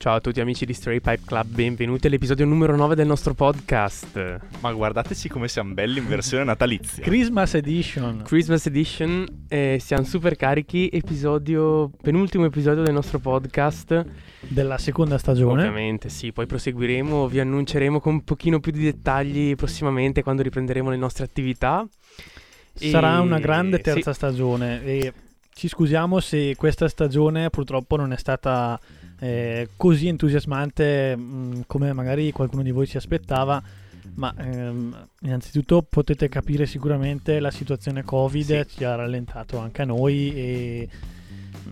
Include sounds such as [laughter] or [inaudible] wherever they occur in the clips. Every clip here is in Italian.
Ciao a tutti amici di Stray Pipe Club, benvenuti all'episodio numero 9 del nostro podcast. Ma guardateci come siamo belli in versione natalizia. Christmas Edition. Christmas Edition, eh, siamo super carichi, episodio, penultimo episodio del nostro podcast. Della seconda stagione. Ovviamente, sì, poi proseguiremo, vi annunceremo con un pochino più di dettagli prossimamente quando riprenderemo le nostre attività. Sarà E- una grande terza sì, stagione e ci scusiamo se questa stagione purtroppo non è stata eh, così entusiasmante mh, come magari qualcuno di voi si aspettava. Ma ehm, innanzitutto potete capire sicuramente la situazione Covid ci ha rallentato anche a noi e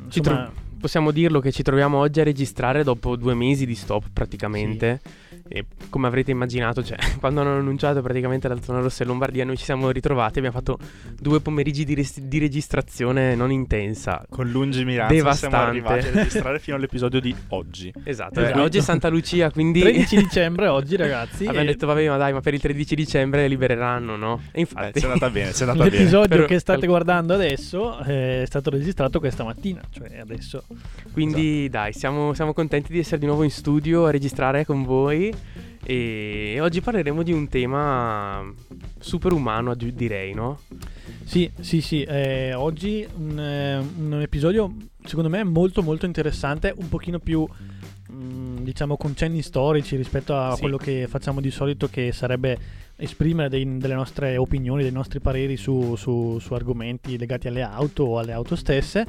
Ci insomma, tro- possiamo dirlo che ci troviamo oggi a registrare dopo due mesi di stop praticamente. E come avrete immaginato, cioè, [laughs] quando hanno annunciato praticamente la zona rossa in Lombardia, noi ci siamo ritrovati. Abbiamo fatto due pomeriggi di, res- di registrazione non intensa. Con lungimiranza Devastante. siamo arrivati a registrare [laughs] fino all'episodio di oggi. Esatto, Esatto. eh, oggi è Santa Lucia, quindi 13 [laughs] dicembre oggi ragazzi abbiamo e detto vabbè, ma dai, ma per il 13 dicembre libereranno, no? E Eh, infatti, ci è andata bene, ci è andata bene. l'episodio Però- che state guardando adesso eh, è stato registrato questa mattina, cioè adesso quindi dai, siamo, siamo contenti di essere di nuovo in studio a registrare con voi. E oggi parleremo di un tema super umano, direi, no? Sì, sì, sì. eh, oggi un, eh, un episodio secondo me molto molto interessante, un pochino più mm, diciamo con cenni storici rispetto a Sì. quello che facciamo di solito che sarebbe esprimere dei- delle nostre opinioni, dei nostri pareri su, su- su argomenti legati alle auto o alle auto stesse.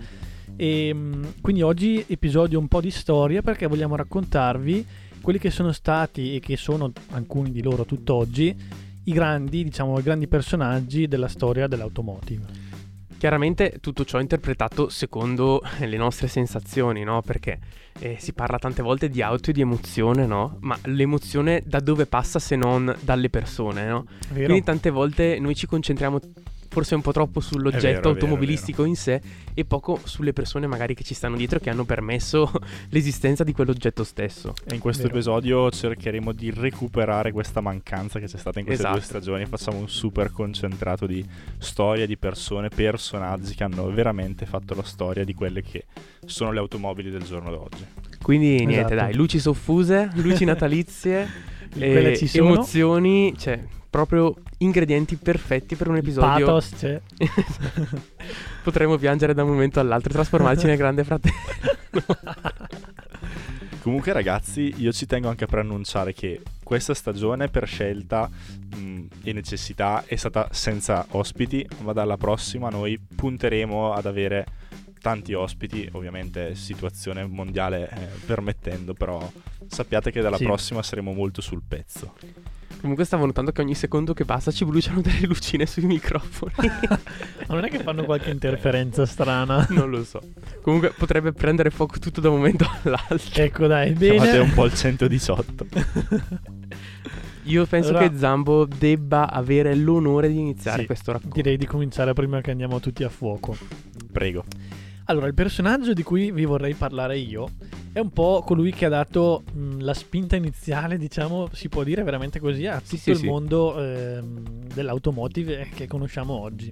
E mm, quindi oggi episodio un po' di storia perché vogliamo raccontarvi quelli che sono stati e che sono alcuni di loro tutt'oggi i grandi, diciamo, i grandi personaggi della storia dell'automotive. Chiaramente tutto ciò interpretato secondo le nostre sensazioni, no? Perché eh, si parla tante volte di auto e di emozione, no? Ma l'emozione da dove passa se non dalle persone, no? Quindi tante volte noi ci concentriamo forse un po' troppo È sull'oggetto vero, è vero, automobilistico in sé e poco sulle persone magari che ci stanno dietro che hanno permesso [laughs] l'esistenza di quell'oggetto stesso. E in questo Vero. episodio cercheremo di recuperare questa mancanza che c'è stata in queste due Esatto. stagioni. Facciamo un super concentrato di storie, di persone, personaggi che hanno veramente fatto la storia di quelle che sono le automobili del giorno d'oggi. Quindi niente, Esatto. dai, luci soffuse, luci natalizie, [laughs] eh, ci sono. emozioni, cioè proprio ingredienti perfetti per un episodio. Pathos c'è. [laughs] Potremmo piangere da un momento all'altro e trasformarci nel grande fratello. [laughs] Comunque, ragazzi, io ci tengo anche a preannunciare che questa stagione, per scelta mh, e necessità, è stata senza ospiti, ma dalla prossima noi punteremo ad avere tanti ospiti, ovviamente situazione mondiale eh, permettendo, però sappiate che dalla Sì. prossima saremo molto sul pezzo. Comunque stavo notando che ogni secondo che passa ci bruciano delle lucine sui microfoni. Ma non è che fanno qualche interferenza strana. non lo so. Comunque potrebbe prendere fuoco tutto da un momento all'altro. Ecco dai, bene. un po' il 118. [laughs] Io penso Allora- che Zambo debba avere l'onore di iniziare Sì, questo racconto. Direi di cominciare prima che andiamo tutti a fuoco. Prego. Allora, il personaggio di cui vi vorrei parlare io è un po' colui che ha dato mh, la spinta iniziale, diciamo, si può dire veramente così, a tutto Sì, sì, il sì. mondo ehm, dell'automotive che conosciamo oggi.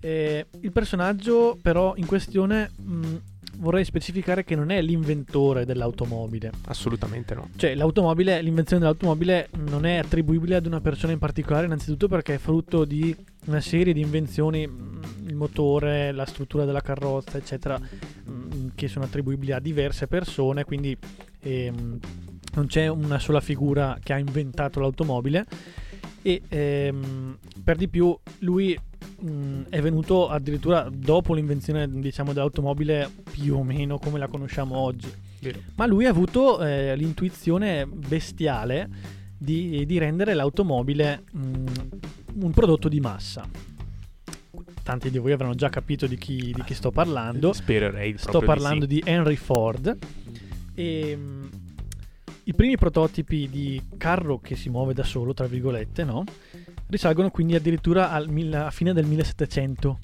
Eh, il personaggio, però, in questione mh, vorrei specificare che non è l'inventore dell'automobile. Assolutamente no. Cioè, l'automobile, l'invenzione dell'automobile non è attribuibile ad una persona in particolare, innanzitutto perché è frutto di una serie di invenzioni, mh, il motore, la struttura della carrozza, eccetera, mh, che sono attribuibili a diverse persone, quindi ehm, non c'è una sola figura che ha inventato l'automobile e ehm, per di più lui mh, è venuto addirittura dopo l'invenzione diciamo dell'automobile più o meno come la conosciamo oggi Vero. ma lui ha avuto eh, l'intuizione bestiale di, di rendere l'automobile mh, un prodotto di massa tanti di voi avranno già capito di chi, di chi sto parlando Spererei Sto parlando di, di, Henry Ford. E, mh, I primi prototipi di carro che si muove da solo, tra virgolette, no? risalgono quindi addirittura al mil- a fine del 1700.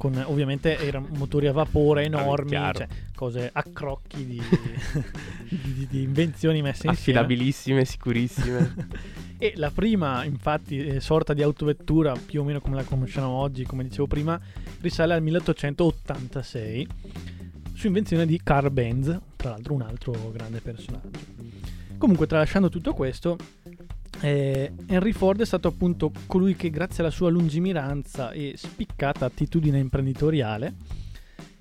Con ovviamente erano motori a vapore enormi, chiaro. cioè, cose a crocchi di, [laughs] di- di- di invenzioni messe insieme. Affidabilissime, sicurissime. [laughs] E la prima, infatti, eh, sorta di autovettura, più o meno come la conosciamo oggi, come dicevo prima, risale al 1886, su invenzione di Carl Benz, tra l'altro un altro grande personaggio. Comunque, tralasciando tutto questo, eh, Henry Ford è stato appunto colui che, grazie alla sua lungimiranza e spiccata attitudine imprenditoriale,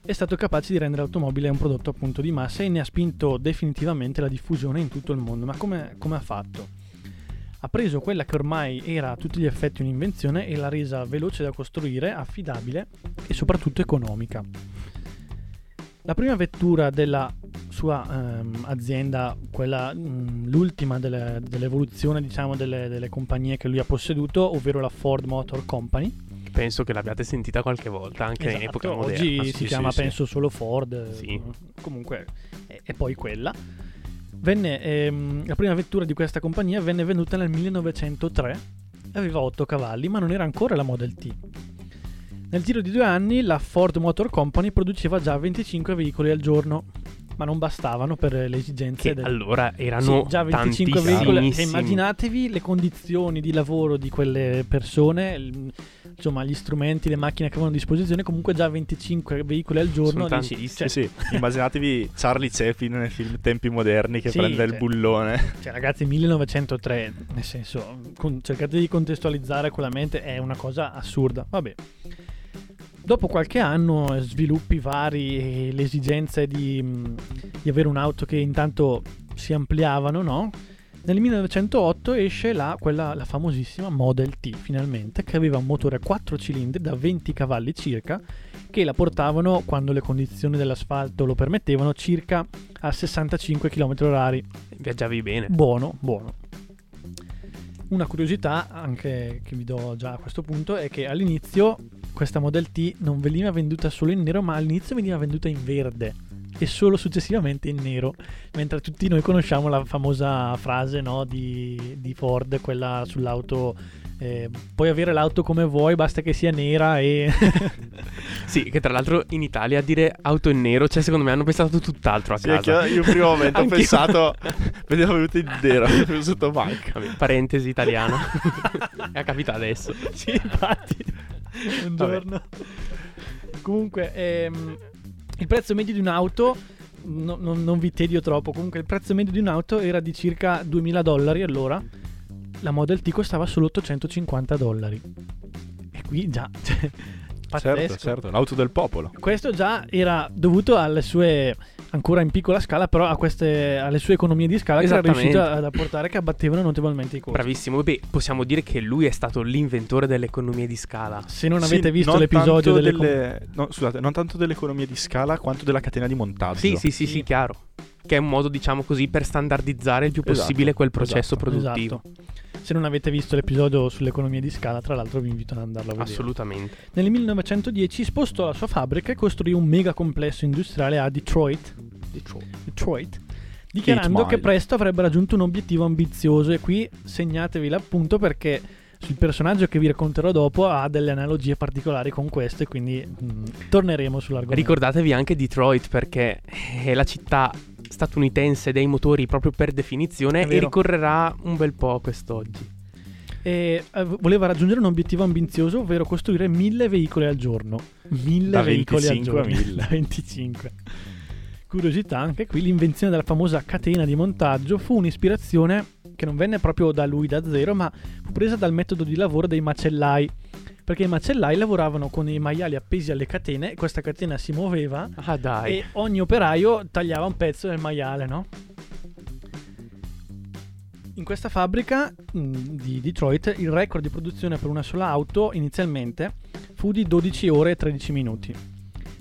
è stato capace di rendere l'automobile un prodotto appunto di massa e ne ha spinto definitivamente la diffusione in tutto il mondo. Ma come, come ha fatto? ha preso quella che ormai era a tutti gli effetti un'invenzione e l'ha resa veloce da costruire, affidabile e soprattutto economica. La prima vettura della sua ehm, azienda, quella mh, l'ultima delle- dell'evoluzione diciamo delle, delle compagnie che lui ha posseduto, ovvero la Ford Motor Company. Penso che l'abbiate sentita qualche volta, anche in Esatto, epoca oggi moderna. si Sì, chiama sì, sì. penso solo Ford. Sì. Comunque è, è poi quella. Venne, ehm, la prima vettura di questa compagnia venne venduta nel 1903 e aveva 8 cavalli, ma non era ancora la Model T. Nel giro di due anni la Ford Motor Company produceva già 25 veicoli al giorno, ma non bastavano per le esigenze Che del, allora erano sì, già 25 veicoli. Tantissimissimi. immaginatevi le condizioni di lavoro di quelle persone, il- insomma, gli strumenti, le macchine che avevano a disposizione. Comunque, già 25 veicoli al giorno. Sono dici, cioè, Sì, sì. Immaginatevi Charlie Chaplin nel film Tempi moderni che Sì, prende il cioè- bullone. cioè, ragazzi, 1903, nel senso, con- cercate di contestualizzare con la mente, è una cosa assurda. Vabbè. Dopo qualche anno, eh, sviluppi vari le esigenze di, mh, di avere un'auto che intanto si ampliavano, no? Nel 1908 esce la, quella, la famosissima Model T, finalmente, che aveva un motore a 4 cilindri da 20 cavalli circa, che la portavano, quando le condizioni dell'asfalto lo permettevano, circa a 65 km h Viaggiavi bene. Buono, buono. Una curiosità anche che vi do già a questo punto è che all'inizio questa Model T non veniva venduta solo in nero, ma all'inizio veniva venduta in verde e solo successivamente in nero, mentre tutti noi conosciamo la famosa frase no, di, di Ford, quella sull'auto eh, puoi avere l'auto come vuoi, basta che sia nera e... [laughs] [laughs] Sì, che tra l'altro in Italia a dire auto in nero, cioè secondo me hanno pensato tutt'altro a Sì, casa. che io in primo momento ho [laughs] pensato vedevo venuto in nero sotto banca. Parentesi italiana. È capita adesso. sì, infatti. Un Vabbè. giorno. Comunque, ehm, il prezzo medio di un'auto. no- non- non vi tedio troppo. Comunque, il prezzo medio di un'auto era di circa 2000 dollari allora. La Model T costava solo 850 dollari. E qui già. [laughs] Cioè, pazzesco. Certo, certo, l'auto del popolo. Questo già era dovuto alle sue, ancora in piccola scala, però a queste, alle sue economie di scala che era riuscita ad apportare che abbattevano notevolmente i costi. Bravissimo. Beh, possiamo dire che lui è stato l'inventore delle economie di scala. Se non Sì, avete visto non l'episodio delle, delle... no, scusate, non tanto delle economie di scala quanto della catena di montaggio. Sì, sì, sì, Sì. sì, chiaro. Che è un modo, diciamo così, per standardizzare il più Esatto, possibile quel processo esatto, produttivo. Esatto. Se non avete visto l'episodio sull'economia di scala, tra l'altro vi invito ad andarlo a vedere. Assolutamente. Nel 1910 spostò la sua fabbrica e costruì un mega complesso industriale a Detroit, Detroit, dichiarando Mile. che presto avrebbe raggiunto un obiettivo ambizioso e qui segnatevi l'appunto perché sul personaggio che vi racconterò dopo ha delle analogie particolari con questo e quindi mm, torneremo sull'argomento. Ricordatevi anche Detroit perché è la città statunitense dei motori proprio per definizione e ricorrerà un bel po' quest'oggi. E eh, voleva raggiungere un obiettivo ambizioso, ovvero costruire mille veicoli al giorno. Mille Da veicoli 25 al giorno. 1000. [laughs] Da 25. Curiosità, anche qui l'invenzione della famosa catena di montaggio fu un'ispirazione che non venne proprio da lui da zero, ma fu presa dal metodo di lavoro dei macellai. Perché i macellai lavoravano con i maiali appesi alle catene questa catena si muoveva Ah dai. e ogni operaio tagliava un pezzo del maiale, no? In questa fabbrica mh, di Detroit il record di produzione per una sola auto inizialmente fu di 12 ore e 13 minuti.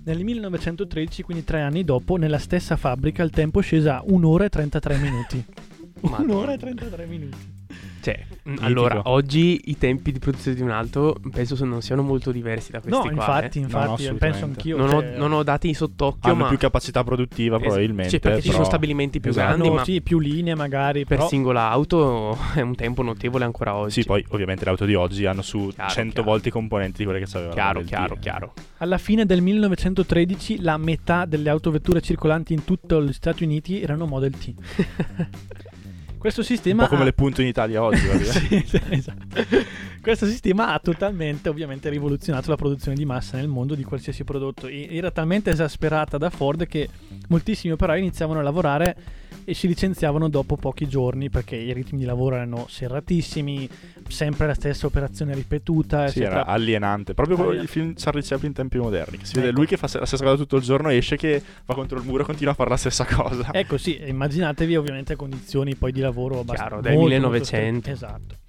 Nel 1913, quindi tre anni dopo, nella stessa fabbrica il tempo è sceso a 1 ora e 33 minuti. [laughs] Madonna. 1 ora e 33 minuti. Cioè, mh, allora, oggi i tempi di produzione di un'auto penso se- non siano molto diversi da questi No, qua. infatti, eh. infatti, No, no, penso anch'io. Non ho, cioè- non ho dati sott'occhio, Hanno ma... più capacità produttiva Es- probabilmente. Sì, perché ci sono però- stabilimenti più Esatto. grandi, ma sì, più linee magari, per però singola auto [laughs] è un tempo notevole ancora oggi. Sì, poi ovviamente le auto di oggi hanno su Chiaro, 100 chiaro. volte i componenti di quelle che c'avevano. Chiaro, chiaro, T. chiaro. alla fine del 1913 la metà delle autovetture circolanti in tutti gli Stati Uniti erano Model T. [laughs] Questo Un sistema po' come ha- le punto in Italia oggi. [laughs] Sì, sì, esatto. Questo sistema ha totalmente, ovviamente, rivoluzionato la produzione di massa nel mondo di qualsiasi prodotto. E era talmente esasperata da Ford che moltissimi operai iniziavano a lavorare e si licenziavano dopo pochi giorni perché i ritmi di lavoro erano serratissimi, sempre la stessa operazione ripetuta. Sì, eccetera. era alienante. Proprio come Alienante. il film Charlie Chaplin in tempi moderni. che si vede Ecco. lui che fa la stessa cosa tutto il giorno, esce che va contro il muro e continua a fare la stessa cosa. Ecco sì, immaginatevi ovviamente condizioni poi di lavoro abbastanza Chiaro, del molto, 1900. molto strette. Esatto.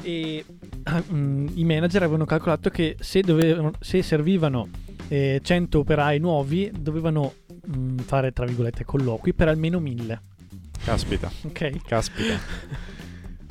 E [clears throat] mm, i manager avevano calcolato che se, dovevano, se servivano eh, 100 operai nuovi dovevano mm, fare tra virgolette colloqui per almeno 1000. Caspita, Ok? caspita. [laughs]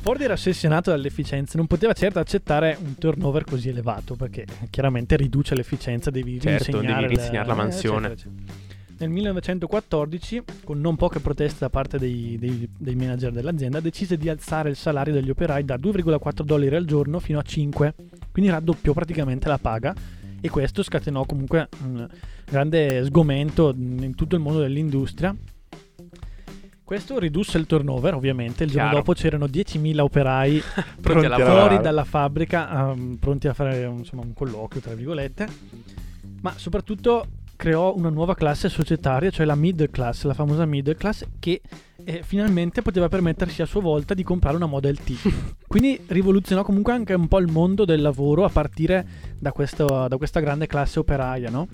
Ford era ossessionato dall'efficienza, non poteva certo accettare un turnover così elevato perché chiaramente riduce l'efficienza, devi Certo, rinsegnare devi la mansione. eccetera, eccetera. Nel 1914, con non poche proteste da parte dei, dei- dei manager dell'azienda, decise di alzare il salario degli operai da 2,4 dollari al giorno fino a 5, quindi raddoppiò praticamente la paga e questo scatenò comunque un grande sgomento in tutto il mondo dell'industria. Questo ridusse il turnover, ovviamente. Il giorno Chiaro. dopo c'erano 10.000 operai [laughs] Pronti fuori dalla fabbrica, ehm, pronti a fare insomma, un colloquio, tra virgolette. Ma soprattutto creò una nuova classe societaria, cioè la middle class, la famosa middle class, che eh, finalmente poteva permettersi a sua volta di comprare una Model T. Quindi rivoluzionò comunque anche un po' il mondo del lavoro a partire da, questo- da questa grande classe operaia, no?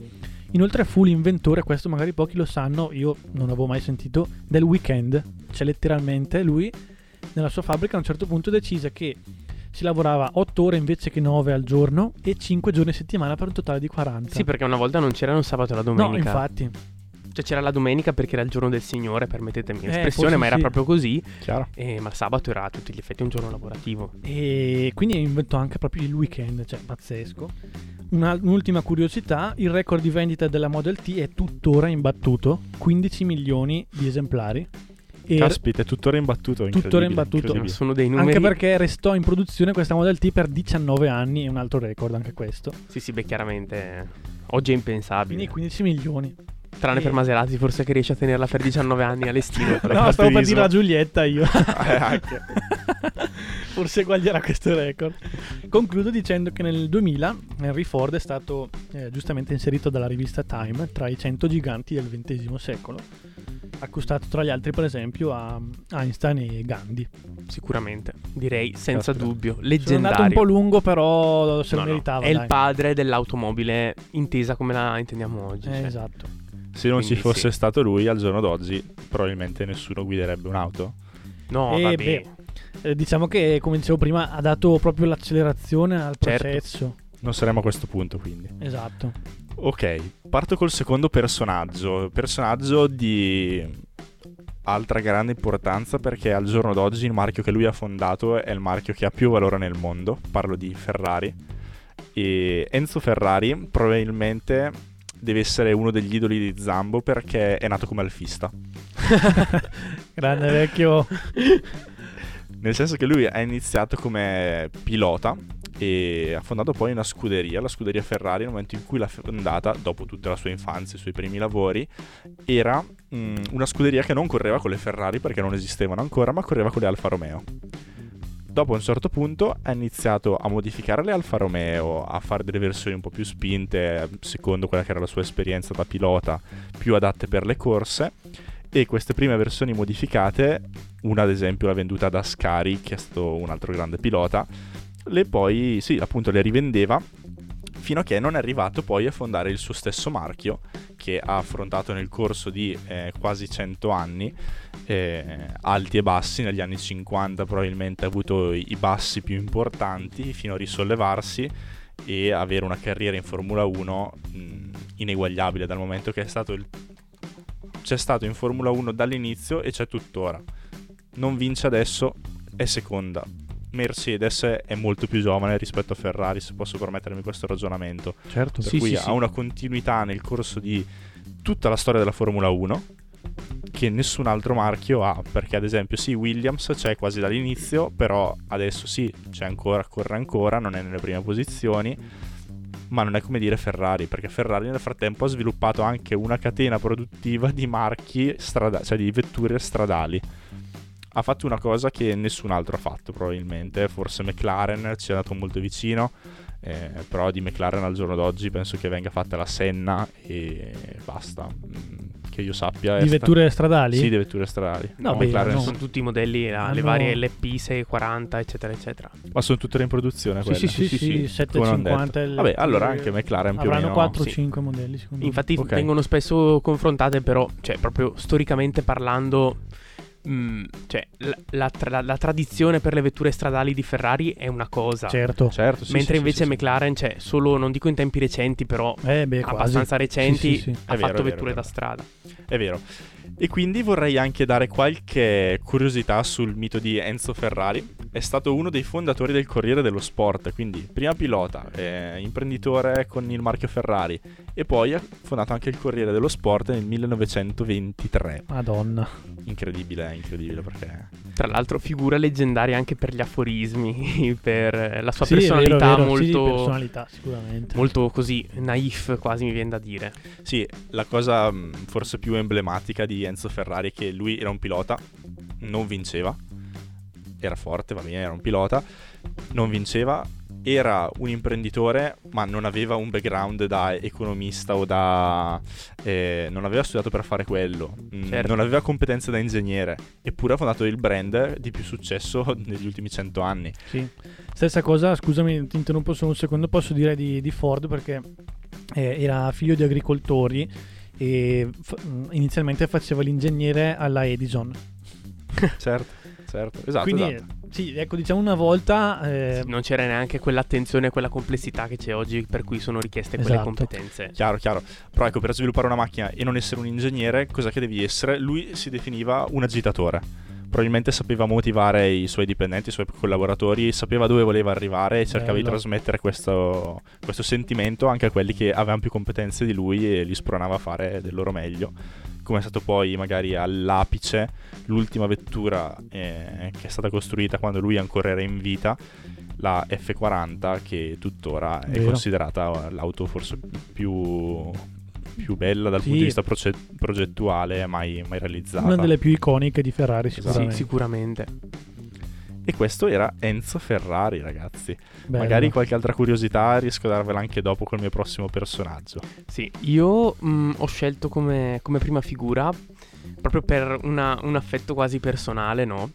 Inoltre fu l'inventore, questo magari pochi lo sanno, io non avevo mai sentito, del weekend. Cioè letteralmente lui nella sua fabbrica a un certo punto decise che si lavorava 8 ore invece che 9 al giorno e 5 giorni a settimana per un totale di 40. Sì, perché una volta non c'era un sabato e la No, domenica. infatti. Cioè c'era la domenica perché era il giorno del Signore, permettetemi Eh, l'espressione, forse ma era sì. proprio così. E- ma il sabato era a tutti gli effetti un giorno lavorativo. E quindi inventò anche proprio il weekend, cioè pazzesco. Una- un'ultima curiosità, il record di vendita della Model T è tuttora imbattuto, 15 milioni di esemplari. E Caspita, è tuttora imbattuto. Tuttora imbattuto. Sono dei numeri. anche perché restò in produzione questa Model T per 19 anni, è un altro record anche questo. Sì, sì, beh, chiaramente. eh, Oggi è impensabile. Quindi 15 milioni. Tranne e- per Maserati, forse che riesce a tenerla per 19 anni. Per [laughs] No, stavo per dire la Giulietta io. [laughs] Eh. [laughs] Forse guaglierà questo record. Concludo dicendo che nel 2000 Henry Ford è stato eh, giustamente inserito dalla rivista Time tra i 100 giganti del XX secolo, accostato tra gli altri per esempio a Einstein e Gandhi. Sicuramente, direi senza Caspita. dubbio. Sono andato Leggendario. un po' lungo, però se No, lo no, meritava. È dai. il padre dell'automobile intesa come la intendiamo oggi. Eh, cioè. esatto. Se non ci Quindi fosse sì. stato lui, al giorno d'oggi, probabilmente nessuno guiderebbe un'auto. No, E vabbè. beh, eh, diciamo che, come dicevo prima, ha dato proprio l'accelerazione al Certo. processo. Non saremo a questo punto, quindi. Esatto. Ok, parto col secondo personaggio. Personaggio di altra grande importanza perché al giorno d'oggi il marchio che lui ha fondato è il marchio che ha più valore nel mondo. Parlo di Ferrari. E Enzo Ferrari probabilmente deve essere uno degli idoli di Zambo perché è nato come alfista. [laughs] Grande vecchio. Nel senso che lui ha iniziato come pilota e ha fondato poi una scuderia, la scuderia Ferrari, nel momento in cui l'ha fondata, dopo tutta la sua infanzia, i suoi primi lavori, era mm, una scuderia che non correva con le Ferrari perché non esistevano ancora, ma correva con le Alfa Romeo. Dopo un certo punto ha iniziato a modificare le Alfa Romeo, a fare delle versioni un po' più spinte, secondo quella che era la sua esperienza da pilota, più adatte per le corse. E queste prime versioni modificate, una ad esempio l'ha venduta ad Ascari, che è stato un altro grande pilota, le poi, sì, appunto le rivendeva fino a che non è arrivato poi a fondare il suo stesso marchio che ha affrontato nel corso di eh, quasi 100 anni eh, alti e bassi, negli anni 50 probabilmente ha avuto i bassi più importanti fino a risollevarsi e avere una carriera in Formula 1 mh, ineguagliabile dal momento che è stato il... c'è stato in Formula 1 dall'inizio e c'è tuttora. Non vince adesso, è seconda. Mercedes è molto più giovane rispetto a Ferrari, se posso permettermi questo ragionamento. Certo. Per Sì, cui sì, ha sì. una continuità nel corso di tutta la storia della Formula 1 che nessun altro marchio ha, perché ad esempio sì, Williams c'è quasi dall'inizio, però adesso sì, c'è ancora, corre ancora, non è nelle prime posizioni, ma non è come dire Ferrari, perché Ferrari nel frattempo ha sviluppato anche una catena produttiva di marchi stradali, cioè di vetture stradali. Ha fatto una cosa che nessun altro ha fatto probabilmente, forse McLaren ci è andato molto vicino, eh, però di McLaren al giorno d'oggi penso che venga fatta la Senna e basta. Mm, Che io sappia. Di sta- vetture stradali? Sì, di vetture stradali. No, No, beh, McLaren no. sono- tutti i modelli, la- le Hanno- varie LP 640, eccetera, eccetera. Ma sono tutte in produzione Sì, quelle? sì, Sì, sì, sì, come hanno 750. detto. Vabbè, allora anche McLaren più o Avranno meno- 4 o sì. 5 modelli, secondo me. Infatti Ok. vengono spesso confrontate, però, cioè, proprio storicamente parlando, mh, cioè, la, la tra- la tradizione per le vetture stradali di Ferrari è una cosa. Certo. Certo, sì, mentre sì, invece sì, sì. McLaren, cioè, solo, non dico in tempi recenti, però Eh, beh, quasi. abbastanza recenti, Sì, sì, sì. ha vero, fatto vero, vetture da vero. strada. È vero. E quindi vorrei anche dare qualche curiosità sul mito di Enzo Ferrari. È stato uno dei fondatori del Corriere dello Sport, quindi prima pilota, eh, imprenditore con il marchio Ferrari e poi ha fondato anche il Corriere dello Sport nel 1923. Madonna. Incredibile, incredibile perché... Tra l'altro, figura leggendaria anche per gli aforismi, [laughs] per la sua Sì, vero, personalità vero, sì, molto, personalità, sicuramente. molto così naif, quasi mi viene da dire. Sì, la cosa mh, forse più emblematica di Enzo Ferrari è che lui era un pilota, non vinceva, era forte, va bene, era un pilota, non vinceva, era un imprenditore, ma non aveva un background da economista o da... eh, non aveva studiato per fare quello, Mm, Certo. non aveva competenze da ingegnere, eppure ha fondato il brand di più successo [laughs] negli ultimi cento anni. Sì. Stessa cosa, scusami, ti interrompo solo un secondo, posso dire di, di Ford perché eh, era figlio di agricoltori e fa- mh, inizialmente faceva l'ingegnere alla Edison. certo, certo, esatto. Quindi, esatto. sì, ecco, diciamo una volta... eh, Non c'era neanche quell'attenzione e quella complessità che c'è oggi, per cui sono richieste quelle Esatto. competenze. Chiaro, chiaro. Però ecco, per sviluppare una macchina e non essere un ingegnere, cosa che devi essere? Lui si definiva un agitatore. Probabilmente sapeva motivare i suoi dipendenti, i suoi collaboratori, sapeva dove voleva arrivare e cercava di Bello. trasmettere questo, questo sentimento anche a quelli che avevano più competenze di lui e li spronava a fare del loro meglio. Come è stato poi magari all'apice l'ultima vettura eh, che è stata costruita quando lui ancora era in vita, la F40 che tuttora è Vero. considerata l'auto forse più, più bella dal Sì. punto di vista proce- progettuale mai, mai realizzata. una delle più iconiche di Ferrari Esatto. sicuramente. Sì, sicuramente. E questo era Enzo Ferrari, ragazzi. Bello. Magari qualche altra curiosità riesco a darvela anche dopo col mio prossimo personaggio. Sì, io mh, ho scelto come, come prima figura proprio per una- un affetto quasi personale, no?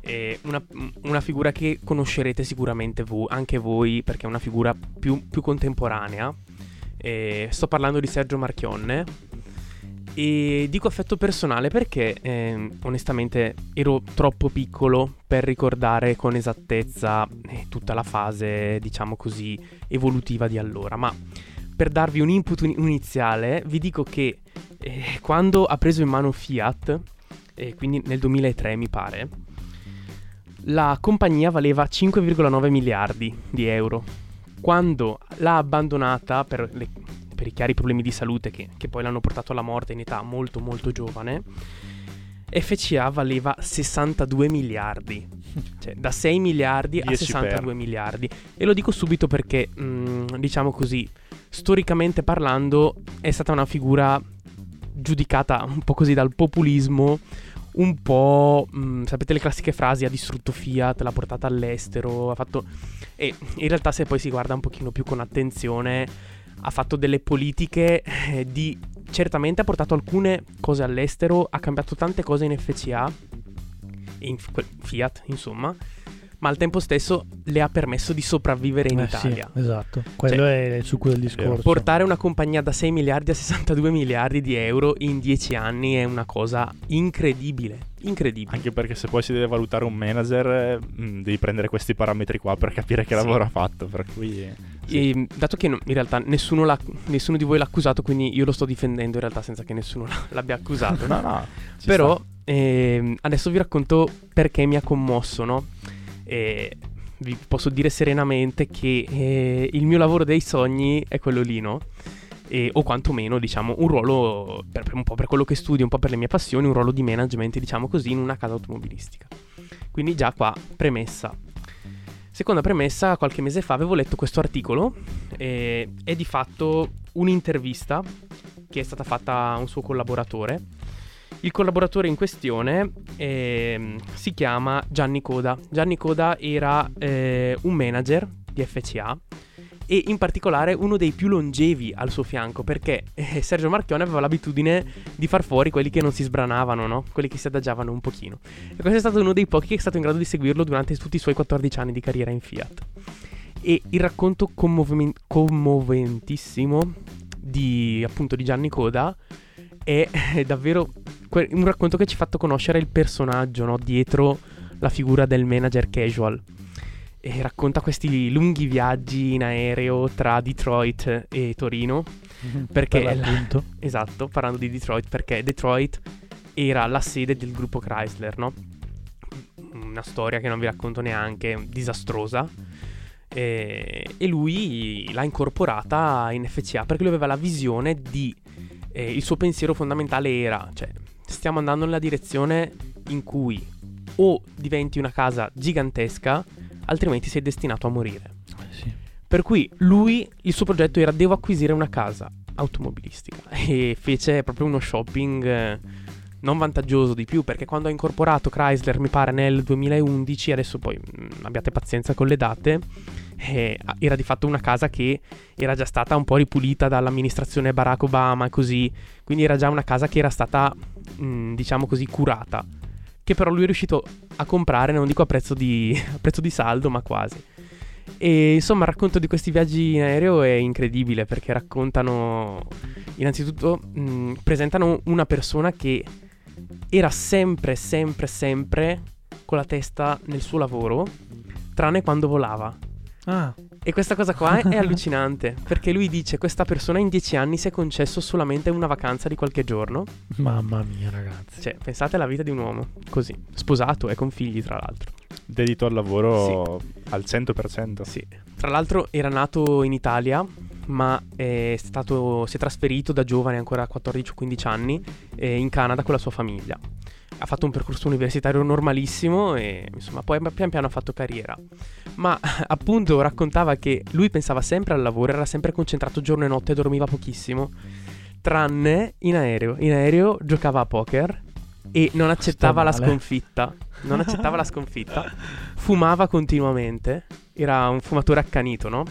E una, una figura che conoscerete sicuramente vo- anche voi perché è una figura più, più contemporanea. E sto parlando di Sergio Marchionne. E dico affetto personale perché ehm, onestamente ero troppo piccolo per ricordare con esattezza eh, tutta la fase, diciamo così, evolutiva di allora. Ma per darvi un input in- iniziale, vi dico che eh, quando ha preso in mano Fiat, eh, quindi nel 2003 mi pare, la compagnia valeva 5,9 miliardi di euro. Quando l'ha abbandonata per, le- per i chiari problemi di salute che, che poi l'hanno portato alla morte in età molto molto giovane, FCA valeva 62 miliardi. [laughs] Cioè, da 6 miliardi a 10 62 per. miliardi. E lo dico subito perché, mh, diciamo così, storicamente parlando, è stata una figura giudicata un po' così dal populismo, un po', mh, sapete le classiche frasi, ha distrutto Fiat, l'ha portata all'estero, ha fatto... E in realtà se poi si guarda un pochino più con attenzione, ha fatto delle politiche eh, di... Certamente ha portato alcune cose all'estero, ha cambiato tante cose in FCA, in Fiat insomma, ma al tempo stesso le ha permesso di sopravvivere in Eh, Italia. Sì, esatto. Quello è il succo del discorso. Portare una compagnia da 6 miliardi a 62 miliardi di euro in 10 anni è una cosa incredibile. Incredibile. Anche perché se poi si deve valutare un manager, eh, mh, devi prendere questi parametri qua per capire che Sì. lavoro ha fatto. Per cui, eh, sì. E, dato che no- in realtà nessuno, l'ha- nessuno di voi l'ha accusato, quindi io lo sto difendendo in realtà senza che nessuno [laughs] l'abbia accusato. No, no. Però ehm, adesso vi racconto perché mi ha commosso, no? E vi posso dire serenamente che eh, il mio lavoro dei sogni è quello lì, no? E- o quantomeno, diciamo, un ruolo, per, un po' per quello che studio, un po' per le mie passioni, un ruolo di management, diciamo così, in una casa automobilistica. Quindi già qua, premessa. Seconda premessa, qualche mese fa avevo letto questo articolo, eh, è di fatto un'intervista che è stata fatta a un suo collaboratore. Il collaboratore in questione ehm, si chiama Gianni Coda. Gianni Coda era eh, un manager di FCA e in particolare uno dei più longevi al suo fianco perché eh, Sergio Marchione aveva l'abitudine di far fuori quelli che non si sbranavano, no? quelli che si adagiavano un pochino. E questo è stato uno dei pochi che è stato in grado di seguirlo durante tutti i suoi 14 anni di carriera in Fiat. E il racconto commoven- commoventissimo di appunto di Gianni Coda è, [laughs] è davvero que- un racconto che ci ha fatto conoscere il personaggio no? dietro la figura del manager casual. E racconta questi lunghi viaggi in aereo tra Detroit e Torino. Perché Per la-. [laughs] Esatto, parlando di Detroit, perché Detroit era la sede del gruppo Chrysler, no? Una storia che non vi racconto neanche, disastrosa. E, e lui l'ha incorporata in FCA perché lui aveva la visione di... eh, il suo pensiero fondamentale era, cioè, stiamo andando nella direzione in cui o diventi una casa gigantesca, altrimenti sei destinato a morire. Eh, sì. Per cui lui, il suo progetto era devo acquisire una casa automobilistica [laughs] e fece proprio uno shopping eh, non vantaggioso di più perché quando ha incorporato Chrysler mi pare nel 2011, adesso poi mh, abbiate pazienza con le date, eh, era di fatto una casa che era già stata un po' ripulita dall'amministrazione Barack Obama e così, quindi era già una casa che era stata mh, diciamo così curata, che però lui è riuscito a comprare, non dico a prezzo di, [laughs] a prezzo di saldo ma quasi. E insomma il racconto di questi viaggi in aereo è incredibile perché raccontano, innanzitutto, mh, presentano una persona che era sempre, sempre, sempre con la testa nel suo lavoro, tranne quando volava. Ah, E questa cosa qua è allucinante perché lui dice questa persona in dieci anni si è concesso solamente una vacanza di qualche giorno. mamma mia, ragazzi. Cioè, pensate alla vita di un uomo così, sposato e con figli tra l'altro. Dedito al lavoro al 100%. Sì. Tra l'altro era nato in Italia, ma è stato, si è trasferito da giovane, ancora a 14-15 anni, eh, in Canada con la sua famiglia. Ha fatto un percorso universitario normalissimo e insomma poi pian piano ha fatto carriera. Ma [laughs] appunto raccontava che lui pensava sempre al lavoro, era sempre concentrato giorno e notte, dormiva pochissimo, tranne in aereo. In aereo giocava a poker e non accettava la sconfitta. Non accettava la sconfitta. [laughs] Fumava continuamente. Era un fumatore accanito, no?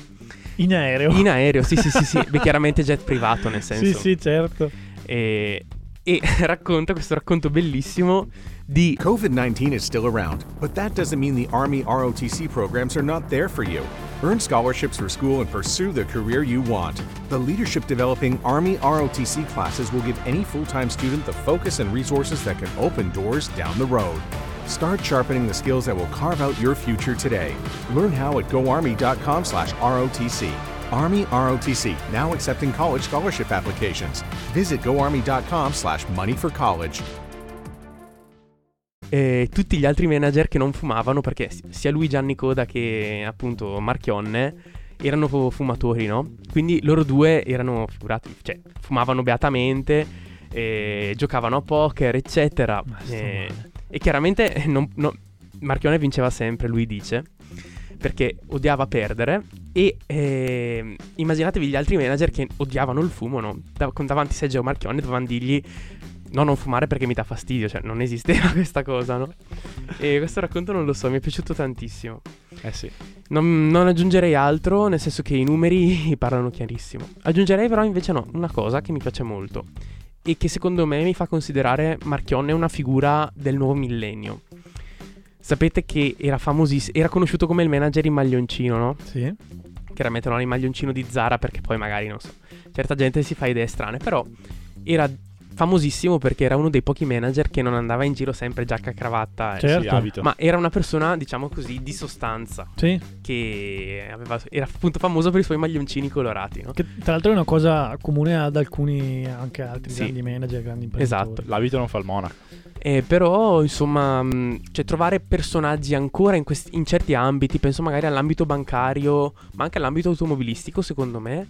In aereo. In aereo, sì, sì, sì, sì. [laughs] Beh, chiaramente jet privato, nel senso. sì, sì, certo. E, e [laughs] racconta questo racconto bellissimo di COVID 19 is still around, but that doesn't mean the Army ROTC programs are not there for you. Earn scholarships for school and pursue the career you want. The Leadership Developing Army ROTC classes will give any full time student the focus and resources that can open doors down the road. Start sharpening the skills that will carve out your future today. Learn how at goarmy.com slash ROTC. Army ROTC, now accepting college scholarship applications. Visit goarmy.com slash money for college. eh, tutti gli altri manager che non fumavano, perché si- sia lui Gianni Coda che appunto Marchionne erano fu- fumatori, no? Quindi loro due erano figurati, cioè fumavano beatamente, giocavano a poker, eccetera. Male. e chiaramente non, no- Marchione vinceva sempre, lui dice, perché odiava perdere. E ehm, immaginatevi gli altri manager che odiavano il fumo, no? Da- con davanti Sergio Marchione dovevano dirgli no, non fumare perché mi dà fastidio, cioè non esisteva [laughs] questa cosa, no? E questo racconto non lo so, mi è piaciuto tantissimo. Eh sì. Non, non aggiungerei altro, nel senso che i numeri [laughs] parlano chiarissimo. Aggiungerei però invece no, una cosa che mi piace molto e che secondo me mi fa considerare Marchionne una figura del nuovo millennio. Sapete che era famosissimo, era conosciuto come il manager in maglioncino, no? Sì. Chiaramente non il maglioncino di Zara perché poi magari, non so, certa gente si fa idee strane, però era famosissimo perché era uno dei pochi manager che non andava in giro sempre giacca cravatta, eh. Certo. Sì, abito. ma era una persona, diciamo così, di sostanza, Sì. che aveva- era appunto famoso per i suoi maglioncini colorati, no? Che tra l'altro è una cosa comune ad alcuni, anche altri Sì. grandi manager, grandi imprenditori. Esatto. L'abito non fa il monaco. Eh, però, insomma, mh, cioè, trovare personaggi ancora in, questi- in certi ambiti, penso magari all'ambito bancario, ma anche all'ambito automobilistico, secondo me,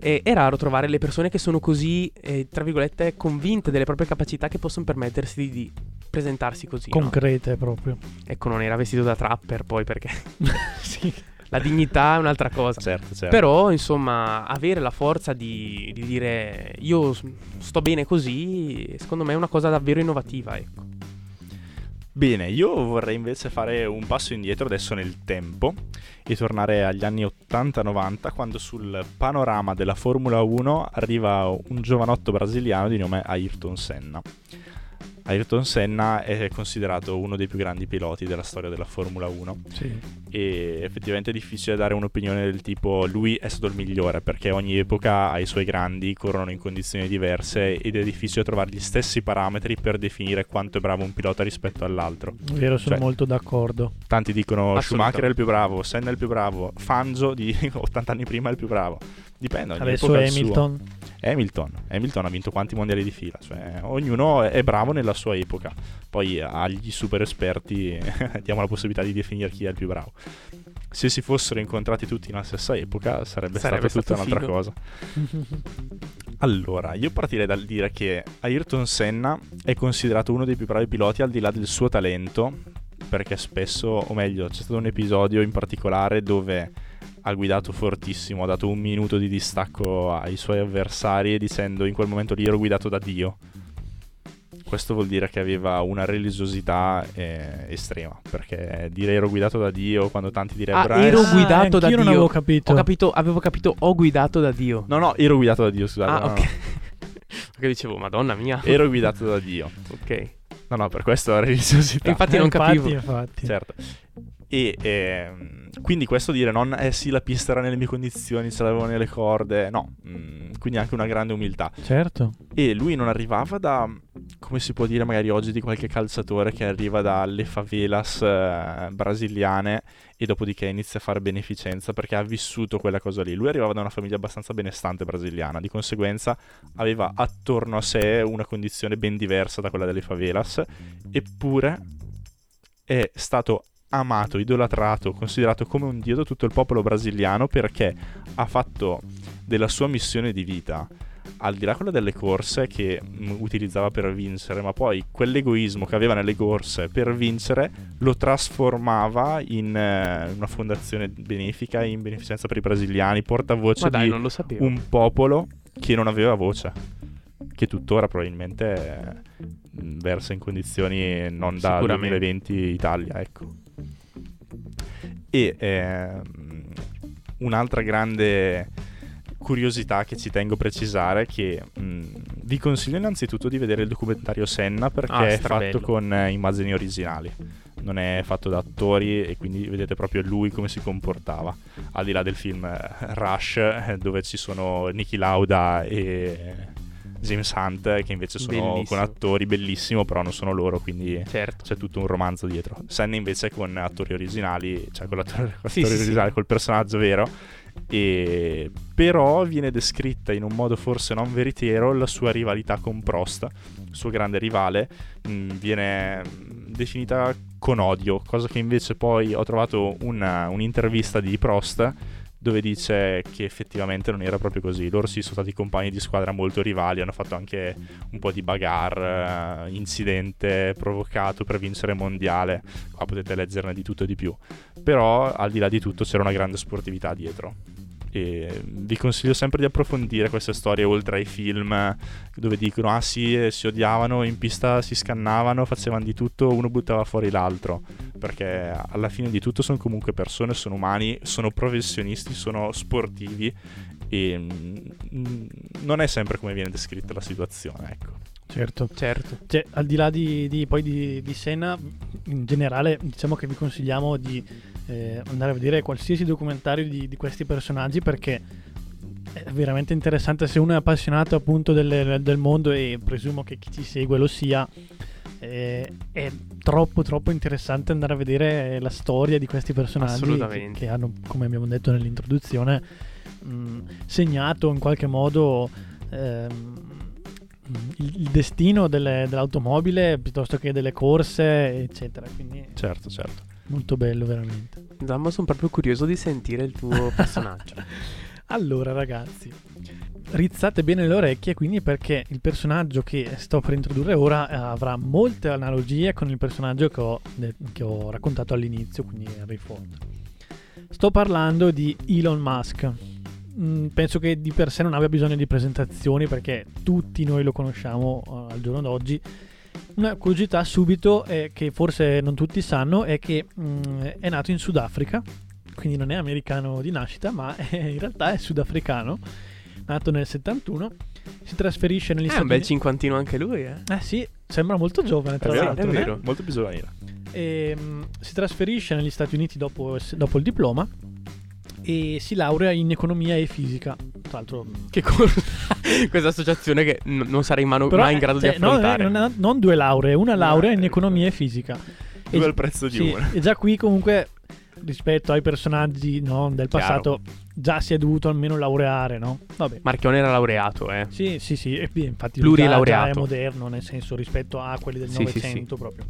eh, è raro trovare le persone che sono così, eh, tra virgolette, convinte delle proprie capacità che possono permettersi di, di presentarsi così. no? Concrete proprio. Ecco, non era vestito da trapper poi perché [laughs] sì. La dignità è un'altra cosa. Certo, certo. Però, insomma, avere la forza di, di dire io sto bene così, secondo me è una cosa davvero innovativa, ecco. Bene, io vorrei invece fare un passo indietro adesso nel tempo e tornare agli anni 80-90 quando sul panorama della Formula 1 arriva un giovanotto brasiliano di nome Ayrton Senna. Ayrton Senna è considerato uno dei più grandi piloti della storia della Formula 1 Sì. e effettivamente è difficile dare un'opinione del tipo lui è stato il migliore perché ogni epoca ha i suoi grandi, corrono in condizioni diverse ed è difficile trovare gli stessi parametri per definire quanto è bravo un pilota rispetto all'altro. Vero, sono Cioè, molto d'accordo. Tanti dicono. Schumacher è il più bravo, Senna è il più bravo, Fangio di [laughs] 80 anni prima è il più bravo. Dipende, ogni Adesso. Hamilton. Hamilton. Hamilton ha vinto quanti mondiali di fila, cioè ognuno è bravo nella sua epoca. Poi agli super esperti [laughs] diamo la possibilità di definire chi è il più bravo. Se si fossero incontrati tutti nella stessa epoca sarebbe, Sarebbe stata tutta un'altra figo. cosa. Allora, io partirei dal dire che Ayrton Senna è considerato uno dei più bravi piloti al di là del suo talento, perché spesso, o meglio, c'è stato un episodio in particolare dove ha guidato fortissimo, ha dato un minuto di distacco ai suoi avversari dicendo in quel momento lì ero guidato da Dio. Questo vuol dire che aveva una religiosità eh, estrema, perché dire ero guidato da Dio quando tanti direbbero... Ah, "Eh, ero sì". guidato da anch'io non Dio. avevo capito. Ho capito, avevo capito, ho guidato da Dio. No, no, ero guidato da Dio, scusate. ah, no, no. ok. [laughs] Perché dicevo, Madonna mia. Ero guidato da Dio. ok. No, no, per questo la religiosità. Infatti Eh, non infatti, capivo. Infatti. Certo. E ehm, quindi questo dire non eh sì la pista era nelle mie condizioni, ce l'avevo nelle corde, no, mm, quindi anche una grande umiltà. Certo. E lui non arrivava da, come si può dire magari oggi di qualche calciatore che arriva dalle favelas eh, brasiliane e dopodiché inizia a fare beneficenza perché ha vissuto quella cosa lì. Lui arrivava da una famiglia abbastanza benestante brasiliana, di conseguenza aveva attorno a sé una condizione ben diversa da quella delle favelas, eppure è stato amato, idolatrato, considerato come un dio da tutto il popolo brasiliano perché ha fatto della sua missione di vita al di là quella delle corse che utilizzava per vincere, ma poi quell'egoismo che aveva nelle corse per vincere lo trasformava in eh, una fondazione benefica in beneficenza per i brasiliani, portavoce dai, di un popolo che non aveva voce, che tuttora probabilmente eh, versa in condizioni non da Sicuramente. 2020 Italia, ecco. E ehm, un'altra grande curiosità che ci tengo a precisare è che mh, vi consiglio innanzitutto di vedere il documentario Senna perché Ah, è fatto con eh, immagini originali. Non è fatto da attori e quindi vedete proprio lui come si comportava. Al di là del film eh, Rush eh, dove ci sono Niki Lauda e James Hunt che invece sono Bellissimo. con attori bellissimo però non sono loro quindi Certo. c'è tutto un romanzo dietro. Senna invece con attori originali, cioè con l'attore, Sì, sì, sì. originale, col personaggio vero. E però viene descritta in un modo forse non veritiero la sua rivalità con Prost, il suo grande rivale, mh, viene mh, definita con odio, cosa che invece poi ho trovato una- un'intervista di Prost dove dice che effettivamente non era proprio così. Loro sì sono stati compagni di squadra molto rivali, hanno fatto anche un po' di bagarre, eh, incidente provocato per vincere il mondiale. Qua potete leggerne di tutto e di più. Però al di là di tutto c'era una grande sportività dietro. E vi consiglio sempre di approfondire queste storie oltre ai film dove dicono ah sì eh, si odiavano in pista si scannavano facevano di tutto uno buttava fuori l'altro perché alla fine di tutto sono comunque persone sono umani sono professionisti sono sportivi e mm, non è sempre come viene descritta la situazione, ecco. Certo. Certo. Cioè, al di là di, di- poi di, di Senna, in generale, diciamo che vi consigliamo di eh, andare a vedere qualsiasi documentario di, di questi personaggi perché è veramente interessante. Se uno è appassionato appunto del, del mondo e presumo che chi ci segue lo sia, eh, è troppo troppo interessante andare a vedere la storia di questi personaggi che, che hanno, come abbiamo detto nell'introduzione, mh, segnato in qualche modo ehm, il, il destino delle- dell'automobile piuttosto che delle corse, eccetera. Quindi Certo, certo. Molto bello veramente. Zammo, sono proprio curioso di sentire il tuo [laughs] personaggio. Allora, ragazzi, rizzate bene le orecchie quindi perché il personaggio che sto per introdurre ora eh, avrà molte analogie con il personaggio che ho, che ho raccontato all'inizio, quindi Henry Ford. Sto parlando di Elon Musk. Mm, penso che di per sé non abbia bisogno di presentazioni perché tutti noi lo conosciamo eh, al giorno d'oggi. Una curiosità subito eh, che forse non tutti sanno è che mm, è nato in Sudafrica, quindi non è americano di nascita, ma è- [laughs] in realtà è sudafricano, nato nel 71. Si trasferisce negli È Stati un bel Uniti. cinquantino anche lui, eh. Eh sì, sembra molto giovane tra È vero, l'altro. è eh? vero. Molto più giovanile. E, mm, si trasferisce negli Stati Uniti dopo, dopo il diploma e si laurea in economia e fisica. Tra l'altro, Che corsa. [laughs] Questa associazione che n- non sarei mano- però, mai in grado cioè, di no, affrontare. non, è- non due lauree, una laurea in economia e fisica. E, Due al prezzo di sì, una. e già qui comunque rispetto ai personaggi no, del passato già si è dovuto almeno laureare, no? Vabbè. Marchione era laureato, eh. Sì, sì, sì, e infatti lui già, già Plurilaureato. è moderno, nel senso rispetto a quelli del Sì, sì, Novecento proprio.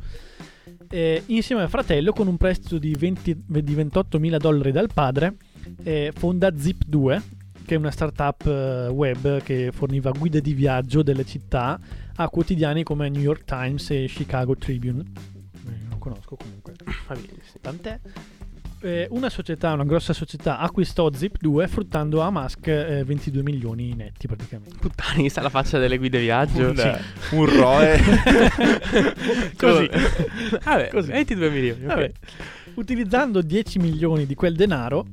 Eh, insieme al fratello, con un prestito di, 20 di 28.000 dollari dal padre, eh, fonda Zip2, che è una startup eh, web che forniva guide di viaggio delle città a quotidiani come New York Times e Chicago Tribune. Eh, non conosco comunque. [coughs] Sì. Tant'è. Eh, una società, una grossa società, acquistò Zip2 fruttando a Musk eh, 22 milioni netti praticamente. Puttani, sa la faccia delle guide viaggio. Un, eh, un ROE. [laughs] Così. Vabbè, Così. 22 milioni. ok. Vabbè. Utilizzando 10 milioni di quel denaro,